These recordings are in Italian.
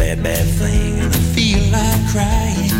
Bad, bad thing. I feel like crying.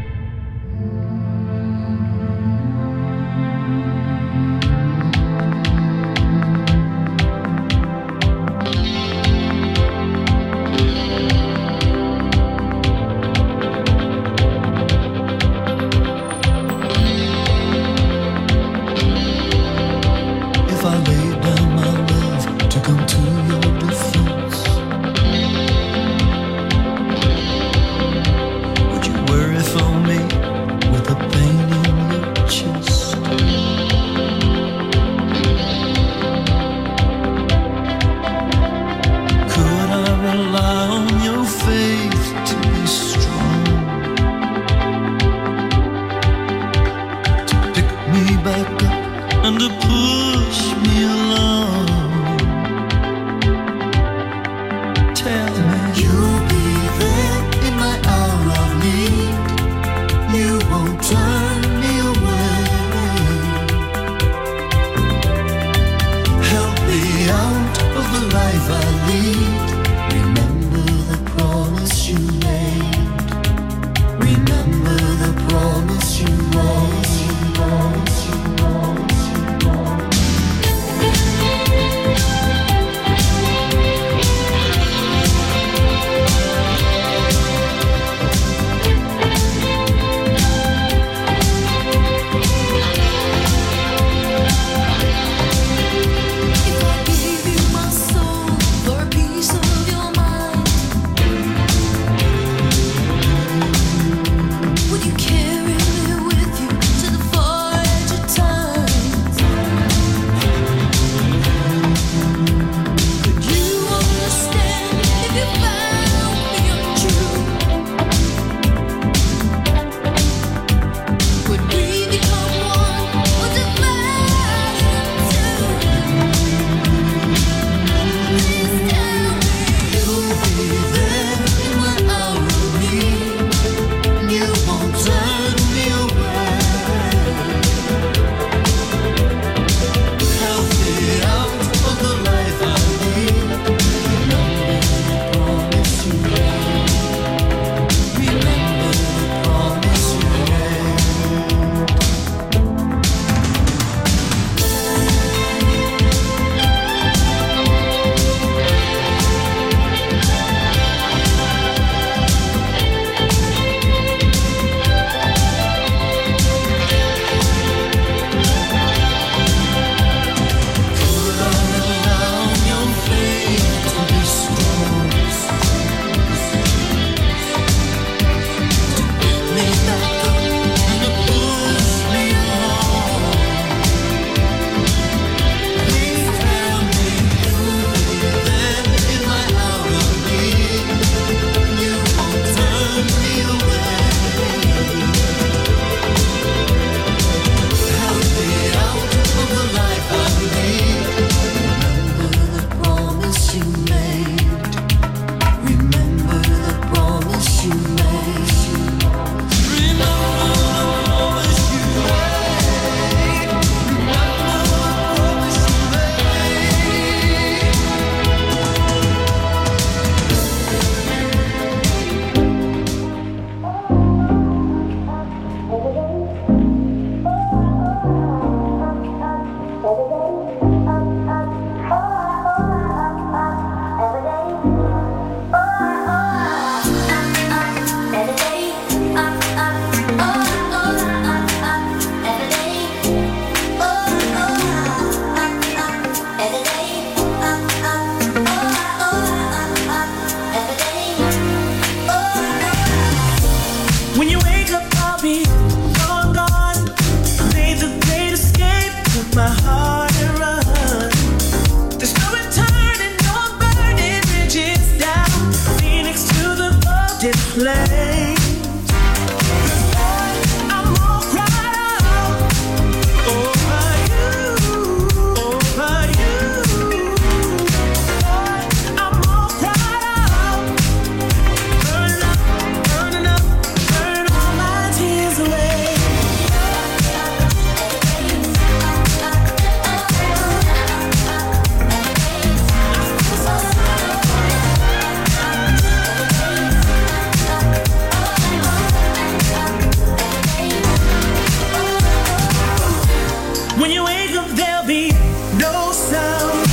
sound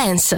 dance.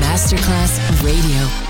Masterclass Radio.